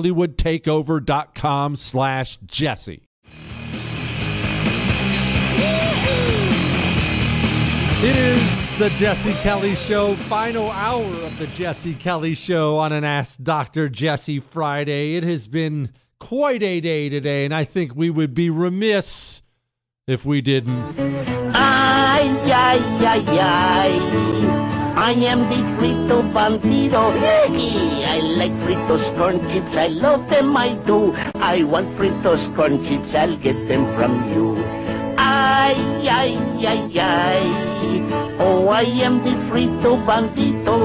hollywoodtakeover.com slash jesse It is the Jesse Kelly Show, final hour of the Jesse Kelly Show on an Ask Dr. Jesse Friday. It has been quite a day today, and I think we would be remiss if we didn't. I am the frito Bandito. I like fritos corn chips. I love them, I do. I want fritos corn chips. I'll get them from you. Ay, ay, ay, ay. Oh, I am the frito bandito.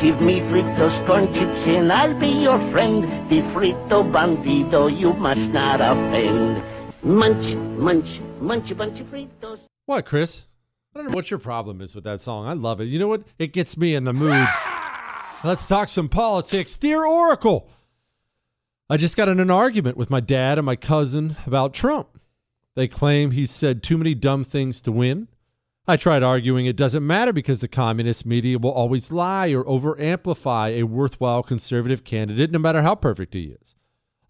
Give me fritos corn chips and I'll be your friend. The frito Bandito, you must not offend. Munch, munch, munch bunch of fritos. What, Chris? I don't know what your problem is with that song. I love it. You know what? It gets me in the mood. Let's talk some politics. Dear Oracle, I just got in an argument with my dad and my cousin about Trump. They claim he said too many dumb things to win. I tried arguing it doesn't matter because the communist media will always lie or over amplify a worthwhile conservative candidate, no matter how perfect he is.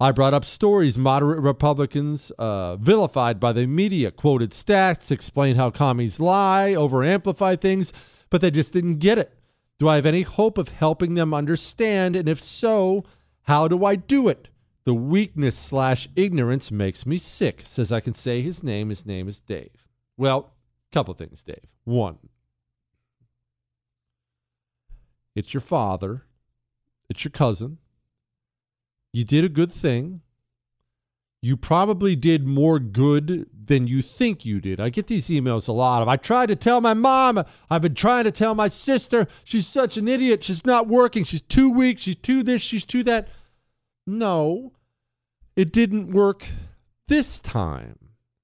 I brought up stories moderate Republicans uh, vilified by the media, quoted stats, explained how commies lie, over amplify things, but they just didn't get it. Do I have any hope of helping them understand? And if so, how do I do it? The weakness slash ignorance makes me sick. Says I can say his name. His name is Dave. Well, couple things, Dave. One, it's your father, it's your cousin. You did a good thing. You probably did more good than you think you did. I get these emails a lot of I tried to tell my mom, I've been trying to tell my sister, she's such an idiot, she's not working, she's too weak, she's too this, she's too that. No, it didn't work this time.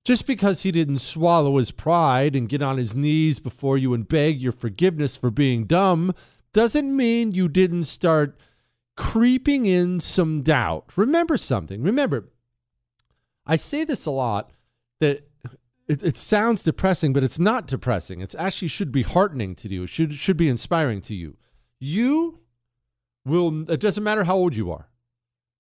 Just because he didn't swallow his pride and get on his knees before you and beg your forgiveness for being dumb doesn't mean you didn't start creeping in some doubt. Remember something. Remember, I say this a lot that it, it sounds depressing, but it's not depressing. It actually should be heartening to you. It should should be inspiring to you. You will. It doesn't matter how old you are.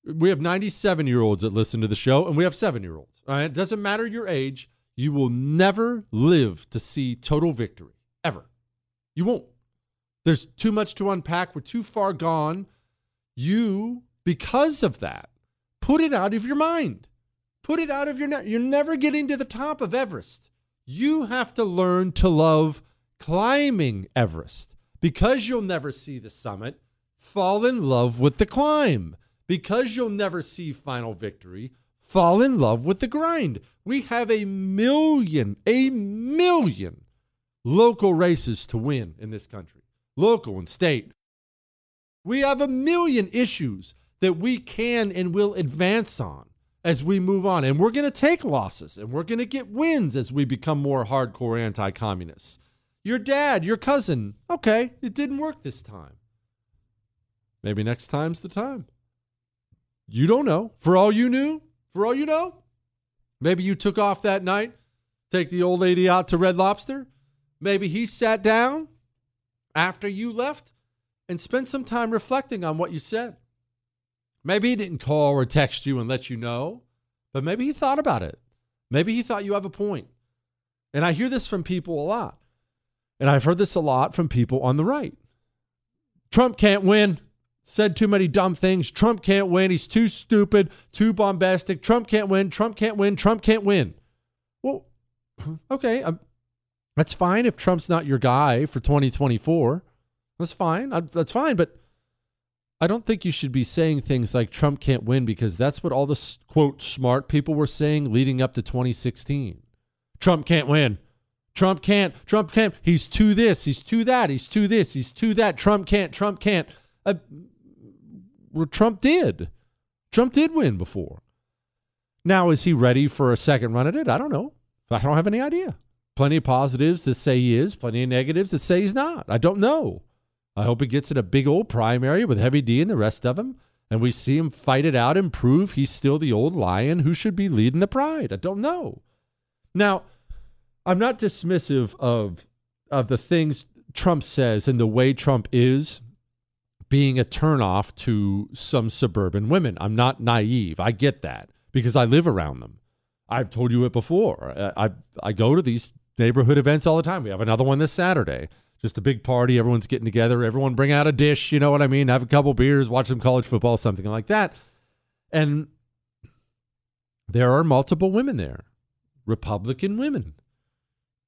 We have 97 year olds that listen to the show, and we have seven year olds. All right, it doesn't matter your age. You will never live to see total victory ever. You won't. There's too much to unpack. We're too far gone. You, because of that, put it out of your mind. Put it out of your net. You're never getting to the top of Everest. You have to learn to love climbing Everest. Because you'll never see the summit, fall in love with the climb. Because you'll never see final victory, fall in love with the grind. We have a million, a million local races to win in this country, local and state. We have a million issues that we can and will advance on as we move on. And we're going to take losses and we're going to get wins as we become more hardcore anti communists. Your dad, your cousin, okay, it didn't work this time. Maybe next time's the time. You don't know. For all you knew, for all you know, maybe you took off that night, take the old lady out to Red Lobster. Maybe he sat down after you left and spend some time reflecting on what you said. Maybe he didn't call or text you and let you know, but maybe he thought about it. Maybe he thought you have a point. And I hear this from people a lot. And I've heard this a lot from people on the right. Trump can't win. Said too many dumb things. Trump can't win. He's too stupid, too bombastic. Trump can't win. Trump can't win. Trump can't win. Well, okay. Um, that's fine if Trump's not your guy for 2024. That's fine. I, that's fine. But I don't think you should be saying things like Trump can't win because that's what all the quote smart people were saying leading up to 2016. Trump can't win. Trump can't. Trump can't. He's to this. He's to that. He's to this. He's to that. Trump can't. Trump can't. Uh, well, Trump did. Trump did win before. Now, is he ready for a second run at it? I don't know. I don't have any idea. Plenty of positives that say he is, plenty of negatives that say he's not. I don't know. I hope he gets in a big old primary with Heavy D and the rest of them, and we see him fight it out and prove he's still the old lion who should be leading the pride. I don't know. Now, I'm not dismissive of of the things Trump says and the way Trump is being a turnoff to some suburban women. I'm not naive. I get that because I live around them. I've told you it before. I I go to these neighborhood events all the time. We have another one this Saturday just a big party. Everyone's getting together. Everyone bring out a dish. You know what I mean? Have a couple beers, watch some college football, something like that. And there are multiple women there, Republican women.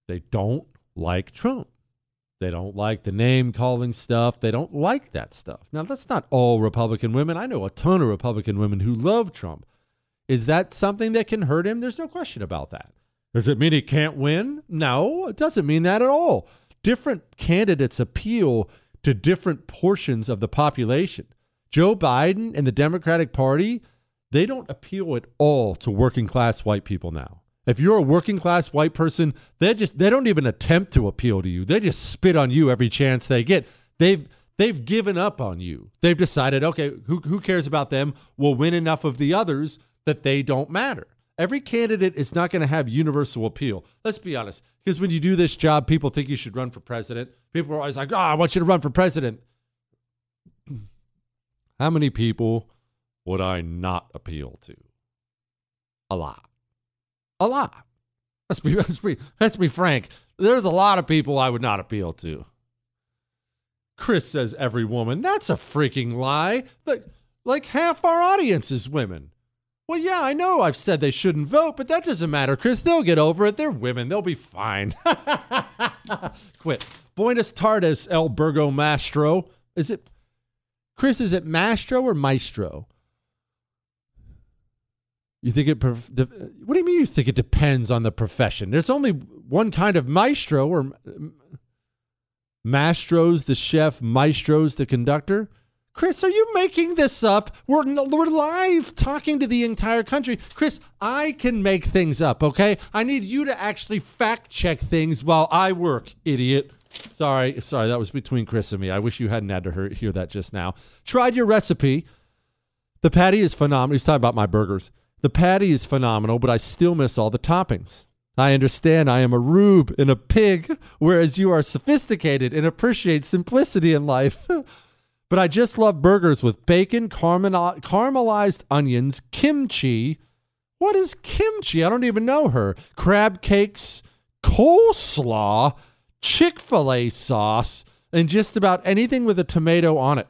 They don't like Trump. They don't like the name calling stuff. They don't like that stuff. Now, that's not all Republican women. I know a ton of Republican women who love Trump. Is that something that can hurt him? There's no question about that. Does it mean he can't win? No, it doesn't mean that at all different candidates appeal to different portions of the population. Joe Biden and the Democratic Party, they don't appeal at all to working class white people now. If you're a working class white person, they just they don't even attempt to appeal to you. They just spit on you every chance they get. They've they've given up on you. They've decided, okay, who who cares about them? We'll win enough of the others that they don't matter. Every candidate is not going to have universal appeal. Let's be honest. Because when you do this job, people think you should run for president. People are always like, oh, I want you to run for president. How many people would I not appeal to? A lot. A lot. Let's be, let's be, let's be frank. There's a lot of people I would not appeal to. Chris says every woman. That's a freaking lie. Like, like half our audience is women. Well, yeah, I know I've said they shouldn't vote, but that doesn't matter, Chris. They'll get over it. They're women. They'll be fine. Quit. Buenos tardes, El Burgo Mastro. Is it, Chris, is it Mastro or Maestro? You think it, what do you mean you think it depends on the profession? There's only one kind of maestro or maestro's the chef, maestro's the conductor. Chris, are you making this up? We're, we're live talking to the entire country. Chris, I can make things up, okay? I need you to actually fact check things while I work, idiot. Sorry, sorry, that was between Chris and me. I wish you hadn't had to hear, hear that just now. Tried your recipe. The patty is phenomenal. He's talking about my burgers. The patty is phenomenal, but I still miss all the toppings. I understand I am a rube and a pig, whereas you are sophisticated and appreciate simplicity in life. but I just love burgers with bacon, caramelized onions, kimchi. What is kimchi? I don't even know her. Crab cakes, coleslaw, Chick fil A sauce, and just about anything with a tomato on it.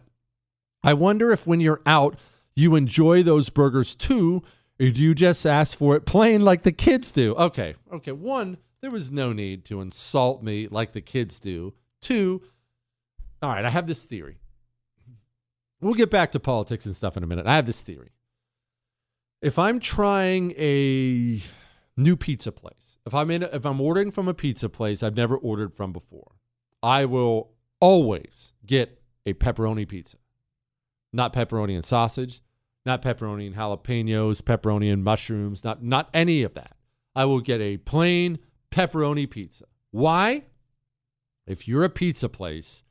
I wonder if when you're out, you enjoy those burgers too, or do you just ask for it plain like the kids do? Okay, okay. One, there was no need to insult me like the kids do. Two, all right, I have this theory. We'll get back to politics and stuff in a minute. I have this theory. If I'm trying a new pizza place, if I'm in, if I'm ordering from a pizza place I've never ordered from before, I will always get a pepperoni pizza, not pepperoni and sausage, not pepperoni and jalapenos, pepperoni and mushrooms, not not any of that. I will get a plain pepperoni pizza. Why? If you're a pizza place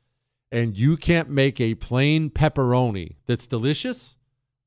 and you can't make a plain pepperoni that's delicious,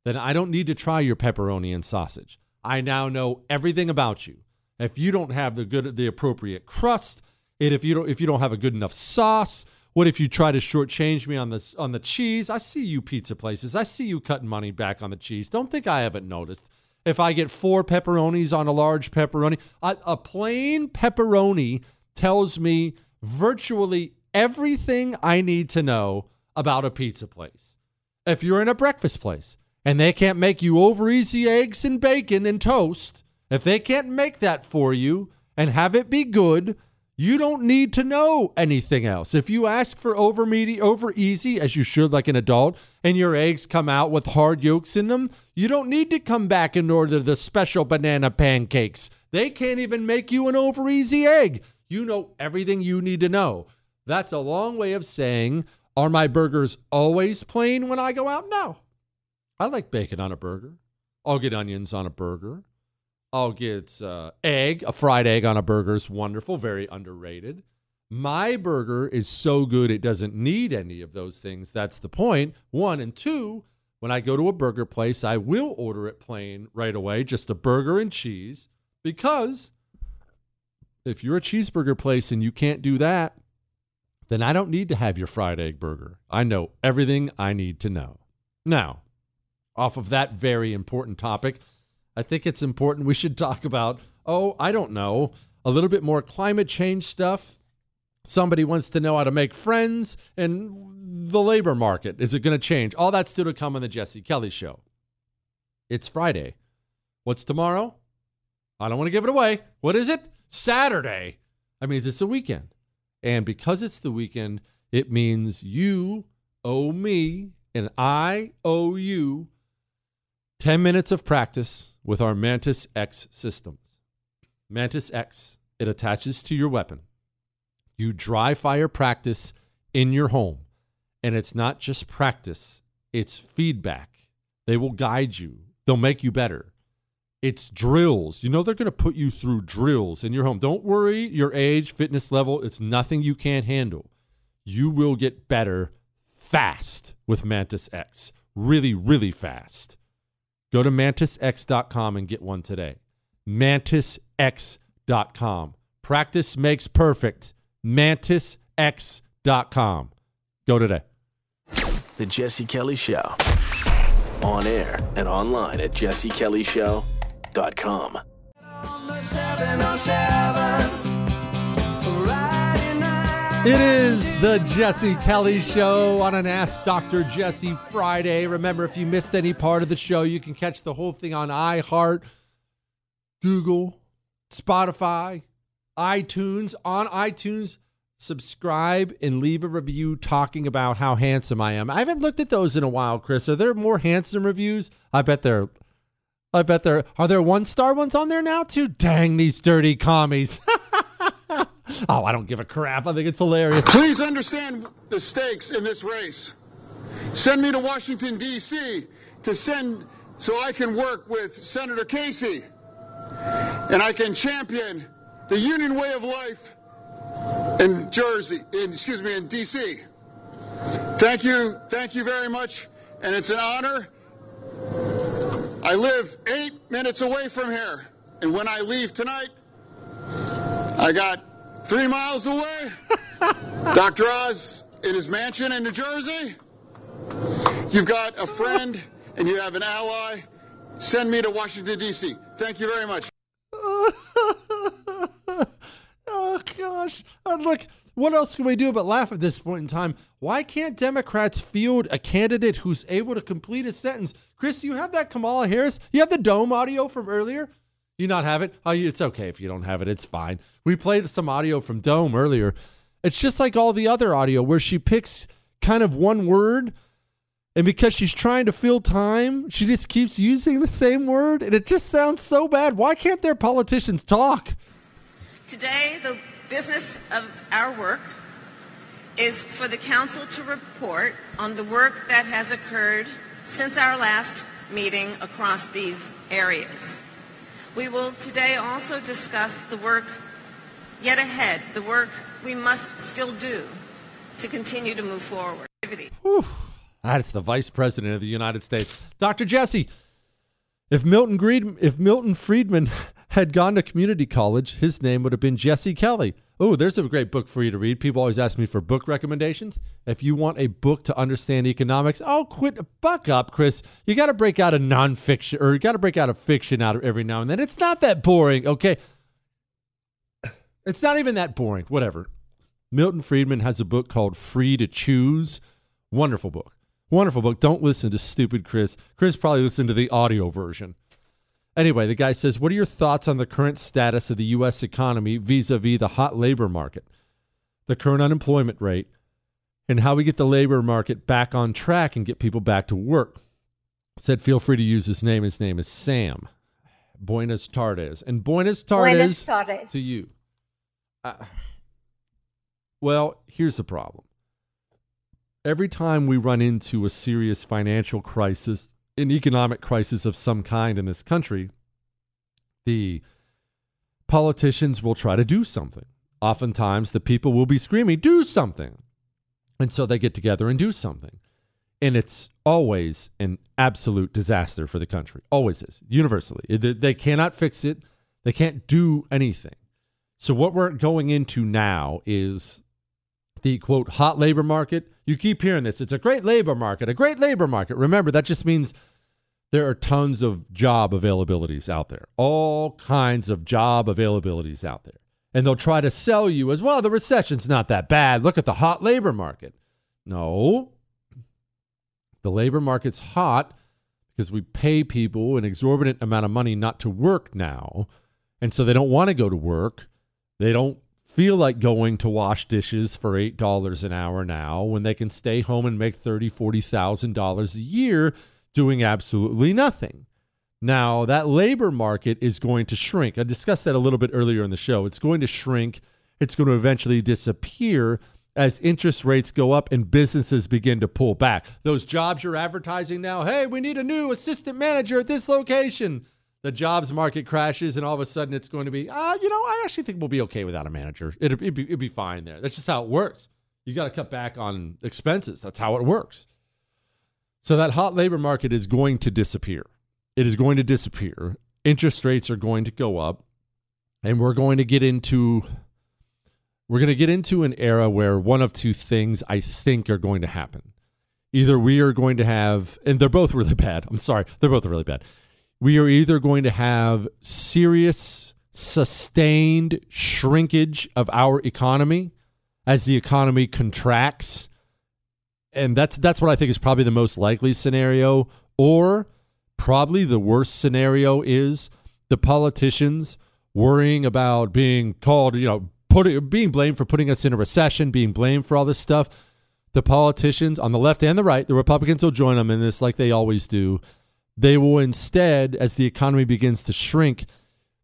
then I don't need to try your pepperoni and sausage. I now know everything about you. If you don't have the good the appropriate crust, and if you don't if you don't have a good enough sauce, what if you try to shortchange me on the on the cheese? I see you pizza places. I see you cutting money back on the cheese. Don't think I haven't noticed. If I get four pepperonis on a large pepperoni, a, a plain pepperoni tells me virtually everything I need to know about a pizza place. If you're in a breakfast place and they can't make you over easy eggs and bacon and toast, if they can't make that for you and have it be good, you don't need to know anything else. If you ask for over meaty, over easy, as you should like an adult, and your eggs come out with hard yolks in them, you don't need to come back and order the special banana pancakes. They can't even make you an over easy egg. You know everything you need to know. That's a long way of saying, are my burgers always plain when I go out? No. I like bacon on a burger. I'll get onions on a burger. I'll get uh, egg, a fried egg on a burger is wonderful, very underrated. My burger is so good it doesn't need any of those things. That's the point. One and two, when I go to a burger place, I will order it plain right away, just a burger and cheese, because if you're a cheeseburger place and you can't do that, then I don't need to have your fried egg burger. I know everything I need to know. Now, off of that very important topic, I think it's important we should talk about, oh, I don't know, a little bit more climate change stuff. Somebody wants to know how to make friends and the labor market. Is it going to change? All that's still to come on the Jesse Kelly show. It's Friday. What's tomorrow? I don't want to give it away. What is it? Saturday. I mean, it's a weekend. And because it's the weekend, it means you owe me and I owe you 10 minutes of practice with our Mantis X systems. Mantis X, it attaches to your weapon. You dry fire practice in your home. And it's not just practice, it's feedback. They will guide you, they'll make you better. It's drills. You know, they're going to put you through drills in your home. Don't worry your age, fitness level, it's nothing you can't handle. You will get better fast with Mantis X. Really, really fast. Go to mantisx.com and get one today. Mantisx.com. Practice makes perfect. Mantisx.com. Go today. The Jesse Kelly Show. On air and online at jessekellyshow.com. It is the Jesse Kelly Show on an Ask Dr. Jesse Friday. Remember, if you missed any part of the show, you can catch the whole thing on iHeart, Google, Spotify, iTunes. On iTunes, subscribe and leave a review talking about how handsome I am. I haven't looked at those in a while, Chris. Are there more handsome reviews? I bet there. I bet there are there one star ones on there now too. Dang these dirty commies. oh, I don't give a crap. I think it's hilarious. Please understand the stakes in this race. Send me to Washington, D.C. to send so I can work with Senator Casey and I can champion the union way of life in Jersey, in, excuse me, in D.C. Thank you, thank you very much, and it's an honor. I live eight minutes away from here, and when I leave tonight, I got three miles away. Dr. Oz in his mansion in New Jersey. You've got a friend and you have an ally. Send me to Washington, D.C. Thank you very much. oh gosh! Uh, look, what else can we do but laugh at this point in time? Why can't Democrats field a candidate who's able to complete a sentence? Chris, you have that Kamala Harris. You have the dome audio from earlier. You not have it? Oh, it's okay if you don't have it. It's fine. We played some audio from Dome earlier. It's just like all the other audio where she picks kind of one word and because she's trying to fill time, she just keeps using the same word, and it just sounds so bad. Why can't their politicians talk? Today, the business of our work is for the Council to report on the work that has occurred since our last meeting across these areas. We will today also discuss the work yet ahead, the work we must still do to continue to move forward. Whew. That's the Vice President of the United States, Dr. Jesse. If Milton Greed, if Milton Friedman had gone to community college, his name would have been Jesse Kelly. Oh, there's a great book for you to read. People always ask me for book recommendations. If you want a book to understand economics, oh, quit, buck up, Chris. You got to break out a nonfiction, or you got to break out a fiction out of every now and then. It's not that boring, okay? It's not even that boring. Whatever. Milton Friedman has a book called Free to Choose. Wonderful book. Wonderful book. Don't listen to stupid Chris. Chris probably listened to the audio version. Anyway, the guy says, What are your thoughts on the current status of the U.S. economy vis a vis the hot labor market, the current unemployment rate, and how we get the labor market back on track and get people back to work? Said, Feel free to use his name. His name is Sam. Buenas tardes. And buenas tardes, buenas tardes. to you. Uh, well, here's the problem every time we run into a serious financial crisis, an economic crisis of some kind in this country, the politicians will try to do something. Oftentimes, the people will be screaming, do something. And so they get together and do something. And it's always an absolute disaster for the country. Always is, universally. They cannot fix it, they can't do anything. So, what we're going into now is the quote hot labor market. You keep hearing this. It's a great labor market, a great labor market. Remember, that just means there are tons of job availabilities out there, all kinds of job availabilities out there. And they'll try to sell you as well. The recession's not that bad. Look at the hot labor market. No, the labor market's hot because we pay people an exorbitant amount of money not to work now. And so they don't want to go to work. They don't feel like going to wash dishes for eight dollars an hour now when they can stay home and make thirty, forty thousand dollars a year doing absolutely nothing. Now that labor market is going to shrink. I discussed that a little bit earlier in the show. It's going to shrink. It's going to eventually disappear as interest rates go up and businesses begin to pull back. Those jobs you're advertising now, hey, we need a new assistant manager at this location the jobs market crashes and all of a sudden it's going to be, uh, you know, I actually think we'll be okay without a manager. It'd, it'd, be, it'd be fine there. That's just how it works. You got to cut back on expenses. That's how it works. So that hot labor market is going to disappear. It is going to disappear. Interest rates are going to go up and we're going to get into we're going to get into an era where one of two things I think are going to happen. Either we are going to have and they're both really bad. I'm sorry. They're both really bad we are either going to have serious, sustained shrinkage of our economy as the economy contracts. And that's that's what I think is probably the most likely scenario. Or probably the worst scenario is the politicians worrying about being called, you know, putting being blamed for putting us in a recession, being blamed for all this stuff. The politicians on the left and the right, the Republicans will join them in this like they always do they will instead, as the economy begins to shrink,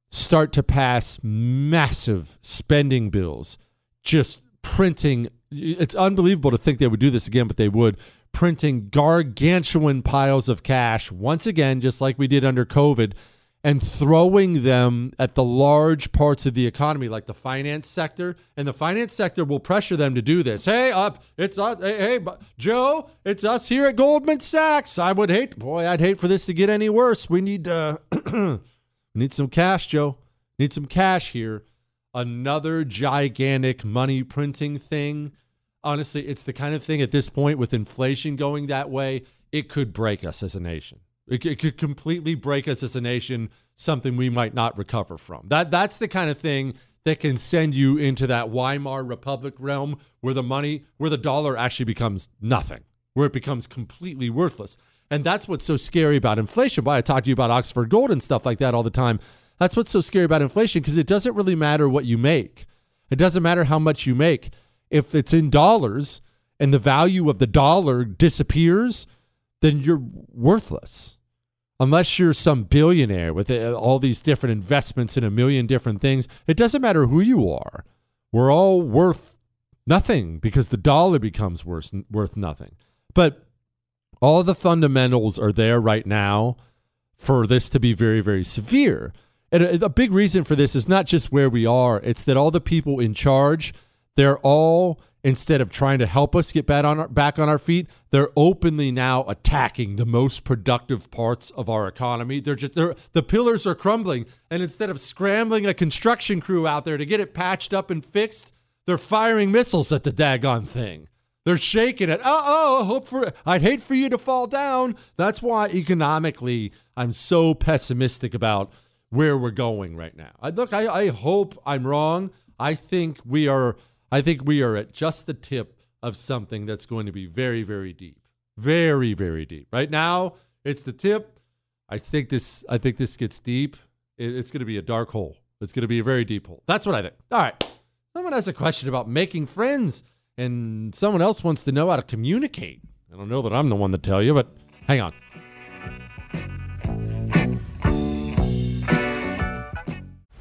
start to pass massive spending bills, just printing. It's unbelievable to think they would do this again, but they would printing gargantuan piles of cash once again, just like we did under COVID, and throwing them at the large parts of the economy, like the finance sector. And the finance sector will pressure them to do this. Hey, up, it's us. Hey, hey, Joe, it's us here at Goldman Sachs. I would hate, boy, I'd hate for this to get any worse. We need, uh, we need some cash, Joe. Need some cash here. Another gigantic money printing thing. Honestly, it's the kind of thing at this point with inflation going that way, it could break us as a nation. It, it could completely break us as a nation, something we might not recover from. That that's the kind of thing that can send you into that Weimar Republic realm where the money, where the dollar actually becomes nothing, where it becomes completely worthless. And that's what's so scary about inflation. Why I talk to you about Oxford Gold and stuff like that all the time. That's what's so scary about inflation because it doesn't really matter what you make. It doesn't matter how much you make. If it's in dollars and the value of the dollar disappears, then you're worthless. Unless you're some billionaire with uh, all these different investments in a million different things, it doesn't matter who you are. We're all worth nothing because the dollar becomes worth, worth nothing. But all the fundamentals are there right now for this to be very, very severe. And a, a big reason for this is not just where we are, it's that all the people in charge, they're all instead of trying to help us get back on our, back on our feet, they're openly now attacking the most productive parts of our economy. They're just they're, the pillars are crumbling, and instead of scrambling a construction crew out there to get it patched up and fixed, they're firing missiles at the daggone thing. They're shaking it. Oh, oh, hope for I'd hate for you to fall down. That's why economically I'm so pessimistic about where we're going right now. I, look, I, I hope I'm wrong. I think we are. I think we are at just the tip of something that's going to be very, very deep, very, very deep. Right now, it's the tip. I think this. I think this gets deep. It, it's going to be a dark hole. It's going to be a very deep hole. That's what I think. All right. Someone has a question about making friends, and someone else wants to know how to communicate. I don't know that I'm the one to tell you, but hang on.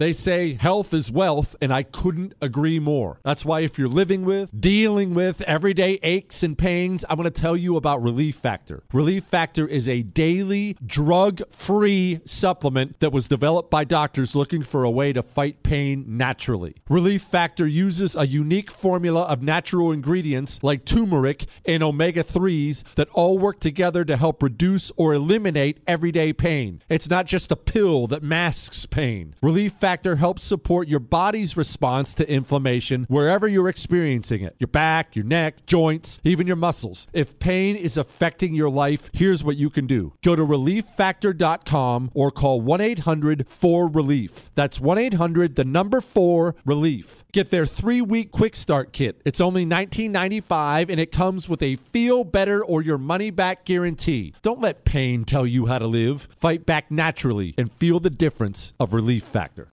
They say health is wealth, and I couldn't agree more. That's why, if you're living with, dealing with everyday aches and pains, I'm going to tell you about Relief Factor. Relief Factor is a daily drug free supplement that was developed by doctors looking for a way to fight pain naturally. Relief Factor uses a unique formula of natural ingredients like turmeric and omega 3s that all work together to help reduce or eliminate everyday pain. It's not just a pill that masks pain. Relief Factor Factor helps support your body's response to inflammation wherever you're experiencing it your back, your neck, joints, even your muscles. If pain is affecting your life, here's what you can do go to relieffactor.com or call 1 800 4 Relief. That's 1 800 the number 4 Relief. Get their three week quick start kit. It's only $19.95 and it comes with a feel better or your money back guarantee. Don't let pain tell you how to live. Fight back naturally and feel the difference of Relief Factor.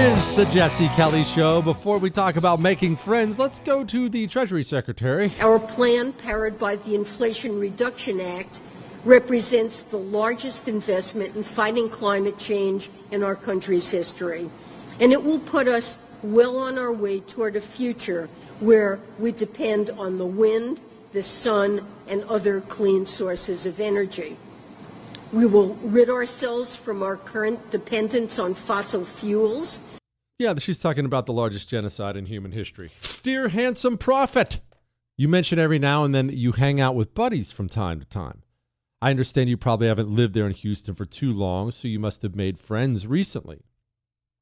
Is the Jesse Kelly Show. Before we talk about making friends, let's go to the Treasury Secretary. Our plan, powered by the Inflation Reduction Act, represents the largest investment in fighting climate change in our country's history. And it will put us well on our way toward a future where we depend on the wind, the sun, and other clean sources of energy. We will rid ourselves from our current dependence on fossil fuels. Yeah, she's talking about the largest genocide in human history. Dear handsome prophet, you mention every now and then that you hang out with buddies from time to time. I understand you probably haven't lived there in Houston for too long, so you must have made friends recently.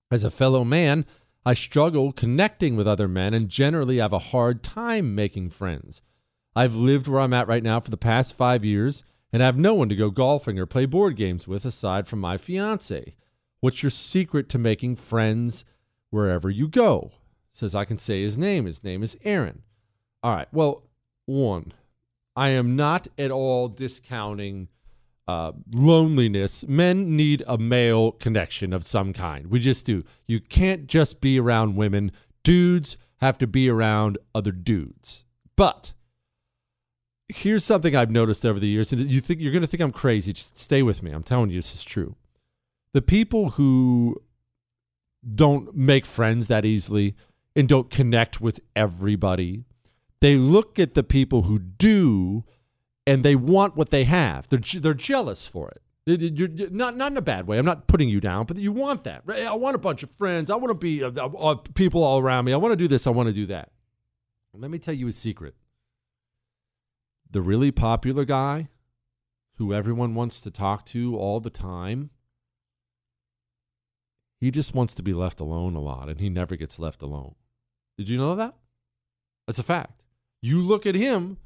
As a fellow man, I struggle connecting with other men and generally have a hard time making friends. I've lived where I'm at right now for the past five years and have no one to go golfing or play board games with aside from my fiance. What's your secret to making friends wherever you go? Says I can say his name. His name is Aaron. All right. Well, one, I am not at all discounting uh, loneliness. Men need a male connection of some kind. We just do. You can't just be around women. Dudes have to be around other dudes. But here's something I've noticed over the years, and you think you're going to think I'm crazy. Just stay with me. I'm telling you, this is true. The people who don't make friends that easily and don't connect with everybody, they look at the people who do, and they want what they have. They're they're jealous for it. You're, not not in a bad way. I'm not putting you down, but you want that. I want a bunch of friends. I want to be uh, uh, people all around me. I want to do this. I want to do that. let me tell you a secret the really popular guy who everyone wants to talk to all the time, he just wants to be left alone a lot and he never gets left alone. Did you know that? That's a fact. You look at him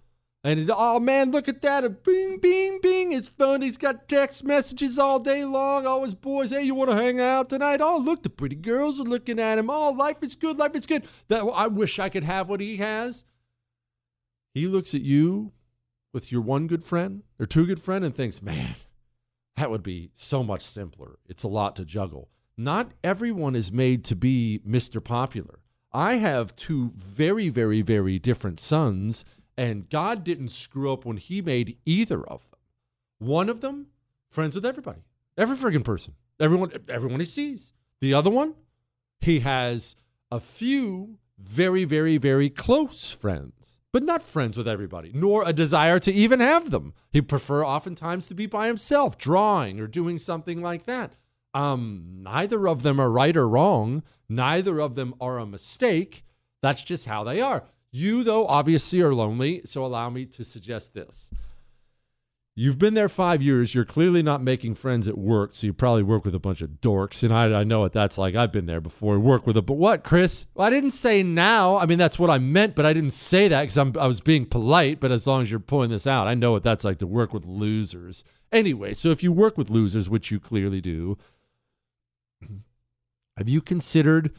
and it, oh man, look at that. Bing, bing, bing. It's fun. He's got text messages all day long. All his boys, hey, you want to hang out tonight? Oh, look, the pretty girls are looking at him. Oh, life is good. Life is good. That I wish I could have what he has. He looks at you with your one good friend or two good friend and thinks, man, that would be so much simpler. It's a lot to juggle. Not everyone is made to be Mr. Popular. I have two very, very, very different sons, and God didn't screw up when He made either of them. One of them, friends with everybody, every friggin' person, everyone, everyone he sees. The other one, he has a few very, very, very close friends but not friends with everybody, nor a desire to even have them. He'd prefer oftentimes to be by himself, drawing or doing something like that. Um, neither of them are right or wrong. Neither of them are a mistake. That's just how they are. You, though, obviously are lonely, so allow me to suggest this. You've been there five years. You're clearly not making friends at work, so you probably work with a bunch of dorks. And I, I know what that's like. I've been there before. Work with a but what, Chris? Well, I didn't say now. I mean, that's what I meant, but I didn't say that because I was being polite. But as long as you're pulling this out, I know what that's like to work with losers. Anyway, so if you work with losers, which you clearly do, have you considered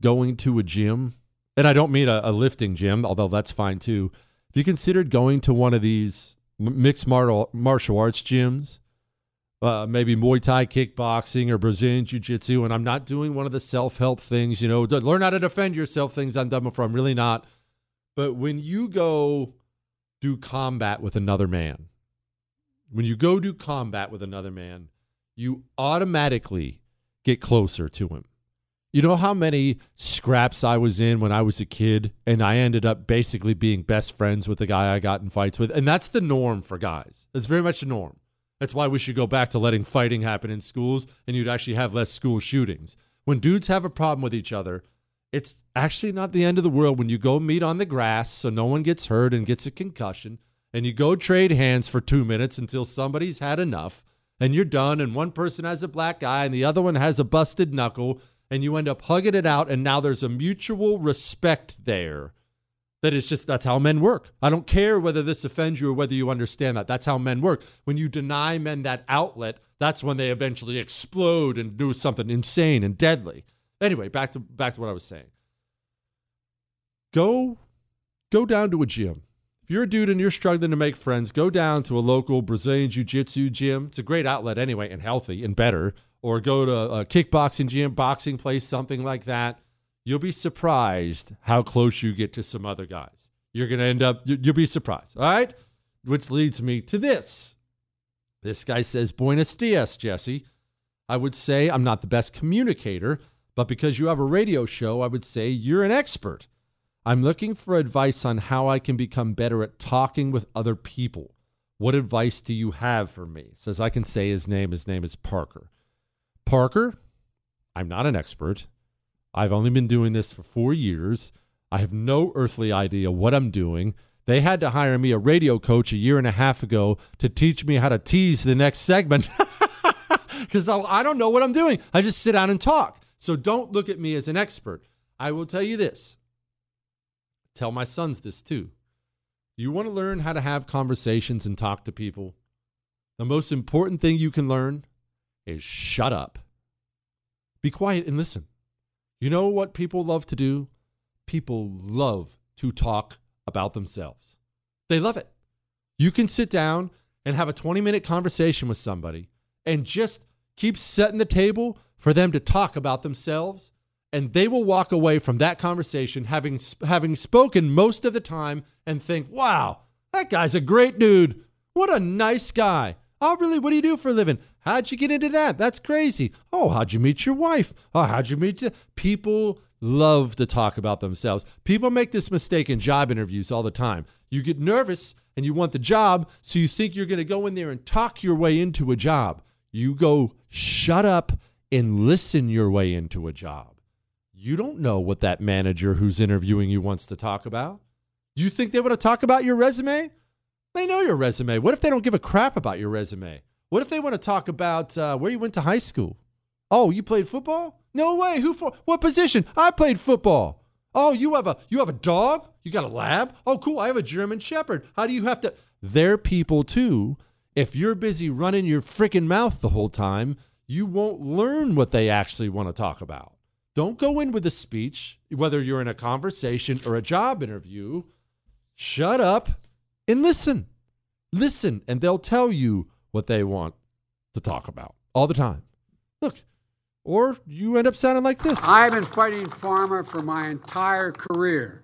going to a gym? And I don't mean a, a lifting gym, although that's fine too. Have you considered going to one of these mixed martial arts gyms, uh, maybe Muay Thai kickboxing or Brazilian Jiu Jitsu. And I'm not doing one of the self help things, you know, learn how to defend yourself things I'm done before. I'm really not. But when you go do combat with another man, when you go do combat with another man, you automatically get closer to him. You know how many scraps I was in when I was a kid, and I ended up basically being best friends with the guy I got in fights with? And that's the norm for guys. That's very much the norm. That's why we should go back to letting fighting happen in schools, and you'd actually have less school shootings. When dudes have a problem with each other, it's actually not the end of the world when you go meet on the grass so no one gets hurt and gets a concussion, and you go trade hands for two minutes until somebody's had enough, and you're done, and one person has a black eye and the other one has a busted knuckle and you end up hugging it out, and now there's a mutual respect there. That is just that's how men work. I don't care whether this offends you or whether you understand that. That's how men work. When you deny men that outlet, that's when they eventually explode and do something insane and deadly. Anyway, back to back to what I was saying. Go go down to a gym. If you're a dude and you're struggling to make friends, go down to a local Brazilian jiu-jitsu gym. It's a great outlet anyway and healthy and better or go to a kickboxing gym, boxing place, something like that, you'll be surprised how close you get to some other guys. You're going to end up, you'll be surprised. All right. Which leads me to this. This guy says, Buenos dias, Jesse. I would say I'm not the best communicator, but because you have a radio show, I would say you're an expert. I'm looking for advice on how I can become better at talking with other people. What advice do you have for me? Says I can say his name. His name is Parker. Parker, I'm not an expert. I've only been doing this for four years. I have no earthly idea what I'm doing. They had to hire me a radio coach a year and a half ago to teach me how to tease the next segment because I don't know what I'm doing. I just sit down and talk. So don't look at me as an expert. I will tell you this. Tell my sons this too. You want to learn how to have conversations and talk to people? The most important thing you can learn is shut up. Be quiet and listen. You know what people love to do? People love to talk about themselves. They love it. You can sit down and have a 20 minute conversation with somebody and just keep setting the table for them to talk about themselves. And they will walk away from that conversation having, having spoken most of the time and think, wow, that guy's a great dude. What a nice guy. Oh, really? What do you do for a living? How'd you get into that? That's crazy. Oh, how'd you meet your wife? Oh, how'd you meet you? People love to talk about themselves. People make this mistake in job interviews all the time. You get nervous and you want the job, so you think you're going to go in there and talk your way into a job. You go shut up and listen your way into a job. You don't know what that manager who's interviewing you wants to talk about. You think they want to talk about your resume? They know your resume. What if they don't give a crap about your resume? What if they want to talk about uh, where you went to high school? Oh, you played football? No way. Who for? What position? I played football. Oh, you have a you have a dog? You got a lab? Oh, cool. I have a German Shepherd. How do you have to? They're people too. If you're busy running your freaking mouth the whole time, you won't learn what they actually want to talk about. Don't go in with a speech, whether you're in a conversation or a job interview. Shut up and listen. Listen, and they'll tell you what they want to talk about all the time. Look, or you end up sounding like this. I've been fighting pharma for my entire career,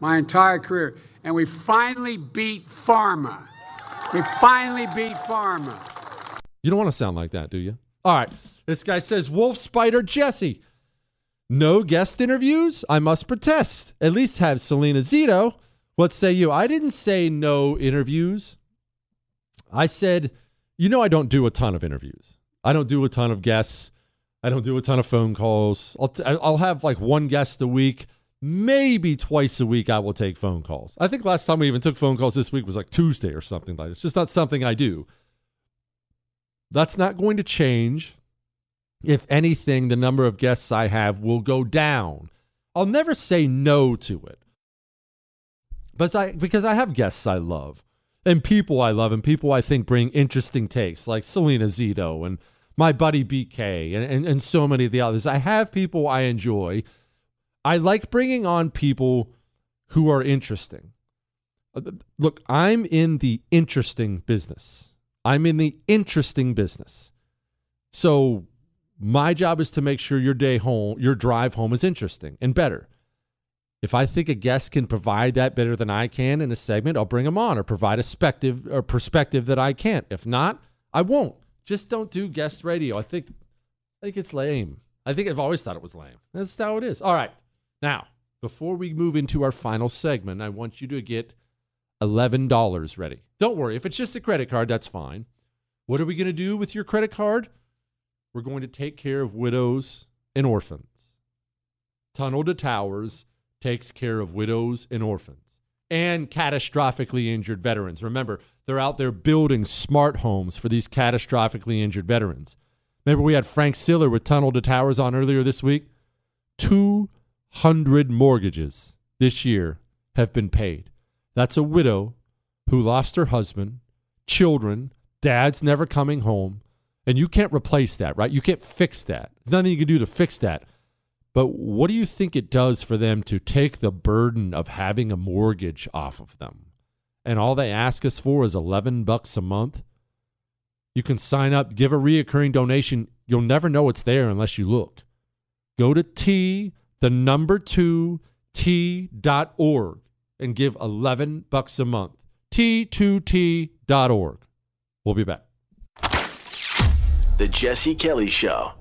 my entire career, and we finally beat pharma. We finally beat pharma. You don't want to sound like that, do you? All right. This guy says Wolf Spider Jesse. No guest interviews? I must protest. At least have Selena Zito what say you? I didn't say no interviews. I said, you know, I don't do a ton of interviews. I don't do a ton of guests. I don't do a ton of phone calls. I'll, t- I'll have like one guest a week, maybe twice a week I will take phone calls. I think last time we even took phone calls this week was like Tuesday or something like that. It's just not something I do. That's not going to change. If anything, the number of guests I have will go down. I'll never say no to it. But I, because I have guests I love and people I love and people I think bring interesting takes like Selena Zito and my buddy BK and, and, and so many of the others. I have people I enjoy. I like bringing on people who are interesting. Uh, look, I'm in the interesting business. I'm in the interesting business. So my job is to make sure your day home, your drive home is interesting and better. If I think a guest can provide that better than I can in a segment, I'll bring them on or provide a perspective or perspective that I can't. If not, I won't. Just don't do guest radio. I think I think it's lame. I think I've always thought it was lame. That's how it is. All right. Now, before we move into our final segment, I want you to get $11 ready. Don't worry, if it's just a credit card, that's fine. What are we going to do with your credit card? We're going to take care of widows and orphans. Tunnel to Towers takes care of widows and orphans and catastrophically injured veterans. Remember, they're out there building smart homes for these catastrophically injured veterans. Remember, we had Frank Siller with Tunnel to Towers on earlier this week? 200 mortgages this year have been paid. That's a widow who lost her husband, children, dad's never coming home, and you can't replace that, right? You can't fix that. There's nothing you can do to fix that. But what do you think it does for them to take the burden of having a mortgage off of them? And all they ask us for is 11 bucks a month. You can sign up, give a reoccurring donation. You'll never know it's there unless you look. Go to T, the number two, T.org and give 11 bucks a month. T2T.org. We'll be back. The Jesse Kelly Show.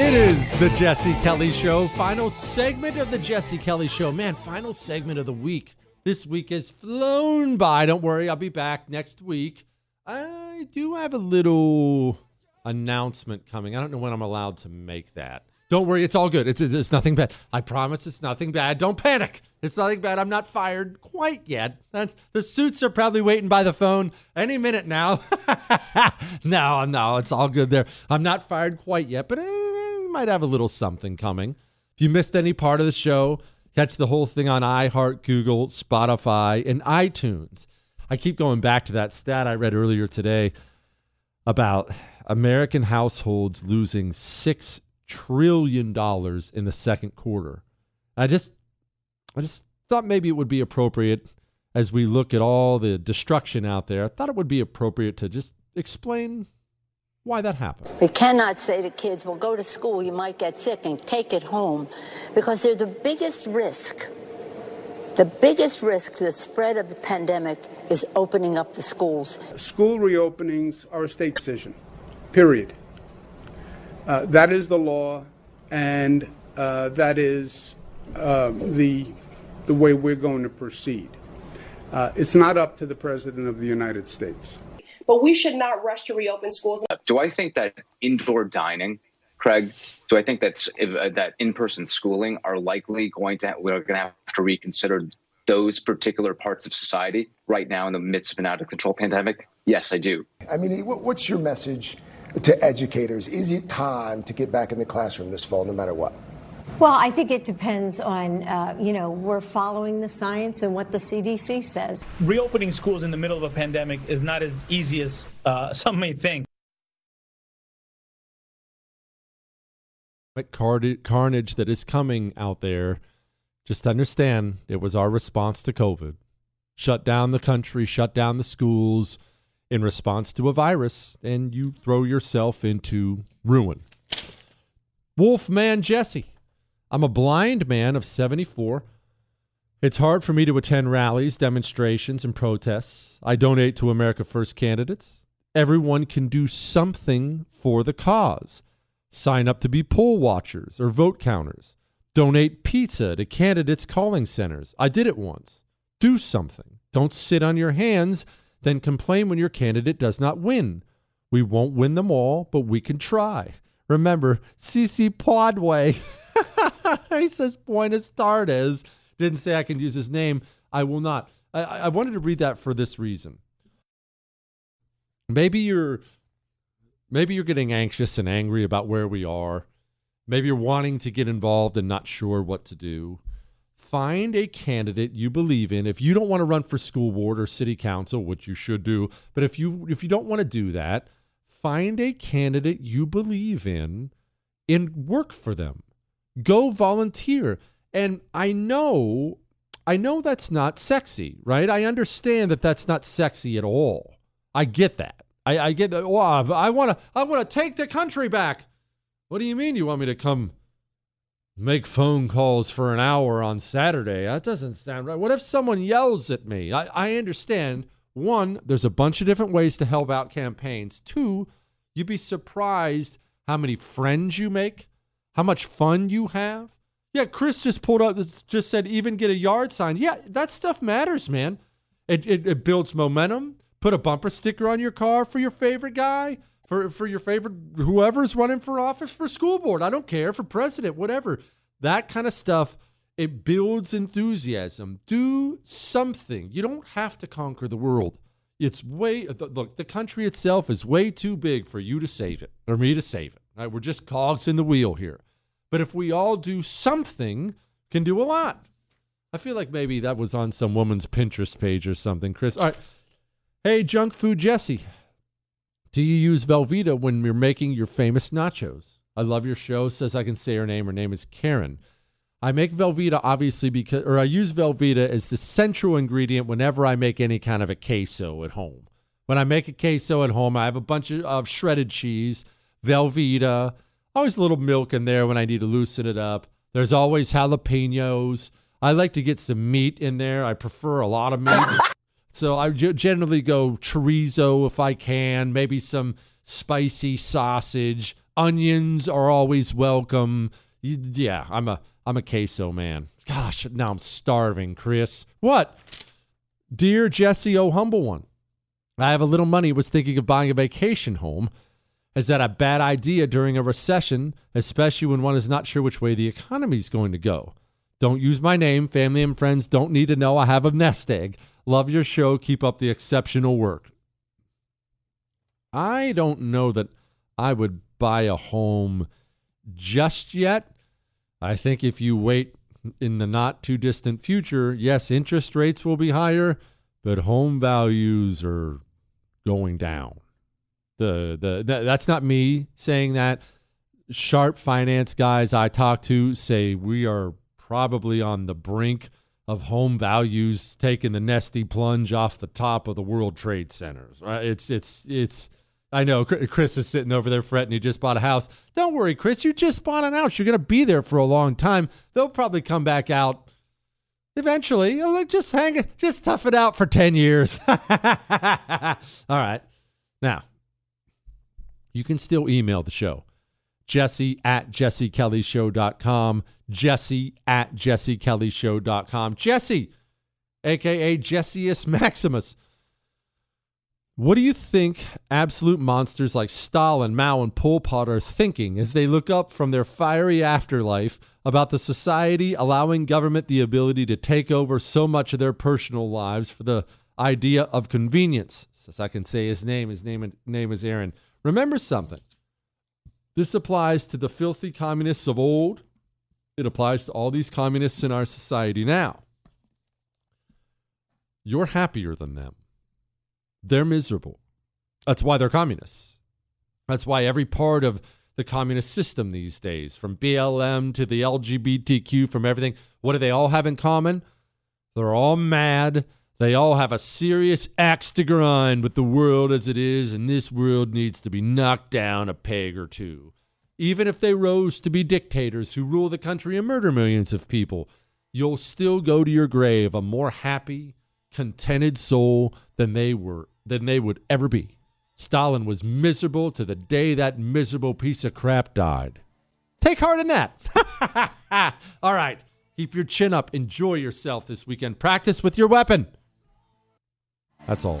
It is the Jesse Kelly Show. Final segment of the Jesse Kelly Show. Man, final segment of the week. This week has flown by. Don't worry, I'll be back next week. I do have a little announcement coming. I don't know when I'm allowed to make that. Don't worry, it's all good. It's, it's nothing bad. I promise it's nothing bad. Don't panic. It's nothing bad. I'm not fired quite yet. The suits are probably waiting by the phone any minute now. no, no, it's all good there. I'm not fired quite yet, but eh, might have a little something coming. If you missed any part of the show, catch the whole thing on iHeart, Google, Spotify, and iTunes. I keep going back to that stat I read earlier today about American households losing $6 trillion dollars in the second quarter. I just I just thought maybe it would be appropriate as we look at all the destruction out there. I thought it would be appropriate to just explain why that happened. We cannot say to kids, well, go to school, you might get sick, and take it home, because they're the biggest risk. The biggest risk to the spread of the pandemic is opening up the schools. School reopenings are a state decision, period. Uh, that is the law, and uh, that is uh, the, the way we're going to proceed. Uh, it's not up to the President of the United States but we should not rush to reopen schools. Do I think that indoor dining, Craig? Do I think that's uh, that in-person schooling are likely going to we're going to have to reconsider those particular parts of society right now in the midst of an out of control pandemic? Yes, I do. I mean, what's your message to educators? Is it time to get back in the classroom this fall, no matter what? Well, I think it depends on, uh, you know, we're following the science and what the CDC says. Reopening schools in the middle of a pandemic is not as easy as uh, some may think. Carnage that is coming out there. Just understand it was our response to COVID. Shut down the country, shut down the schools in response to a virus, and you throw yourself into ruin. Wolfman Jesse I'm a blind man of 74. It's hard for me to attend rallies, demonstrations, and protests. I donate to America First candidates. Everyone can do something for the cause. Sign up to be poll watchers or vote counters. Donate pizza to candidates' calling centers. I did it once. Do something. Don't sit on your hands, then complain when your candidate does not win. We won't win them all, but we can try. Remember, CC Podway. he says Buenos Tardes. Didn't say I can use his name. I will not. I, I wanted to read that for this reason. Maybe you're maybe you're getting anxious and angry about where we are. Maybe you're wanting to get involved and not sure what to do. Find a candidate you believe in. If you don't want to run for school board or city council, which you should do, but if you if you don't want to do that, find a candidate you believe in and work for them. Go volunteer. And I know I know that's not sexy, right? I understand that that's not sexy at all. I get that. I, I get that. Wow, I want to. I want to take the country back. What do you mean you want me to come make phone calls for an hour on Saturday? That doesn't sound right. What if someone yells at me? I, I understand. One, there's a bunch of different ways to help out campaigns. Two, you'd be surprised how many friends you make, how much fun you have. Yeah, Chris just pulled up. Just said even get a yard sign. Yeah, that stuff matters, man. It, it, it builds momentum. Put a bumper sticker on your car for your favorite guy, for for your favorite whoever's running for office for school board. I don't care for president, whatever. That kind of stuff. It builds enthusiasm. Do something. You don't have to conquer the world. It's way look. The country itself is way too big for you to save it or me to save it. Right? We're just cogs in the wheel here. But if we all do something, can do a lot. I feel like maybe that was on some woman's Pinterest page or something, Chris. All right. Hey, junk food Jesse. Do you use Velveeta when you're making your famous nachos? I love your show. Says I can say her name. Her name is Karen. I make Velveeta obviously because, or I use Velveeta as the central ingredient whenever I make any kind of a queso at home. When I make a queso at home, I have a bunch of, of shredded cheese, Velveeta, always a little milk in there when I need to loosen it up. There's always jalapenos. I like to get some meat in there. I prefer a lot of meat. So I generally go chorizo if I can, maybe some spicy sausage. Onions are always welcome. Yeah, I'm a I'm a queso man. Gosh, now I'm starving, Chris. What? Dear Jesse, oh humble one. I have a little money, was thinking of buying a vacation home. Is that a bad idea during a recession, especially when one is not sure which way the economy is going to go? Don't use my name. Family and friends don't need to know I have a nest egg. Love your show. Keep up the exceptional work. I don't know that I would buy a home just yet. I think if you wait in the not too distant future, yes, interest rates will be higher, but home values are going down. The, the, the that's not me saying that. Sharp finance guys I talk to say we are probably on the brink of home values taking the nesty plunge off the top of the World Trade Centers. Right? It's it's it's. I know Chris is sitting over there fretting. He just bought a house. Don't worry, Chris. You just bought an house. You're going to be there for a long time. They'll probably come back out eventually. Just hang it. Just tough it out for ten years. All right. Now, you can still email the show. Jesse at jessekellyshow.com. Jesse at jessekellyshow.com. Jesse, aka Jessius Maximus. What do you think absolute monsters like Stalin, Mao, and Pol Pot are thinking as they look up from their fiery afterlife about the society allowing government the ability to take over so much of their personal lives for the idea of convenience? As I can say his name, his name, name is Aaron. Remember something. This applies to the filthy communists of old it applies to all these communists in our society now. You're happier than them. They're miserable. That's why they're communists. That's why every part of the communist system these days, from BLM to the LGBTQ, from everything, what do they all have in common? They're all mad. They all have a serious axe to grind with the world as it is, and this world needs to be knocked down a peg or two even if they rose to be dictators who rule the country and murder millions of people, you'll still go to your grave a more happy, contented soul than they were than they would ever be. Stalin was miserable to the day that miserable piece of crap died. Take heart in that. All right. Keep your chin up. Enjoy yourself this weekend. Practice with your weapon. That's all.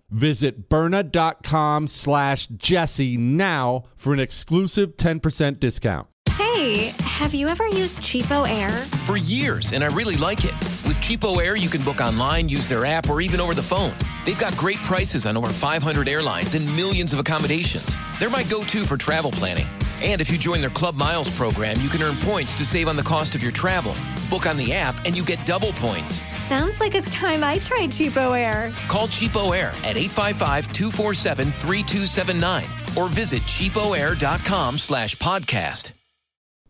Visit Byrna.com slash Jesse now for an exclusive 10% discount. Hey, have you ever used CheapOair? For years, and I really like it. With CheapOair, you can book online, use their app, or even over the phone. They've got great prices on over 500 airlines and millions of accommodations. They're my go to for travel planning. And if you join their Club Miles program, you can earn points to save on the cost of your travel. Book on the app and you get double points. Sounds like it's time I tried CheapOair. Call CheapOair at 855-247-3279 or visit cheapoair.com slash podcast.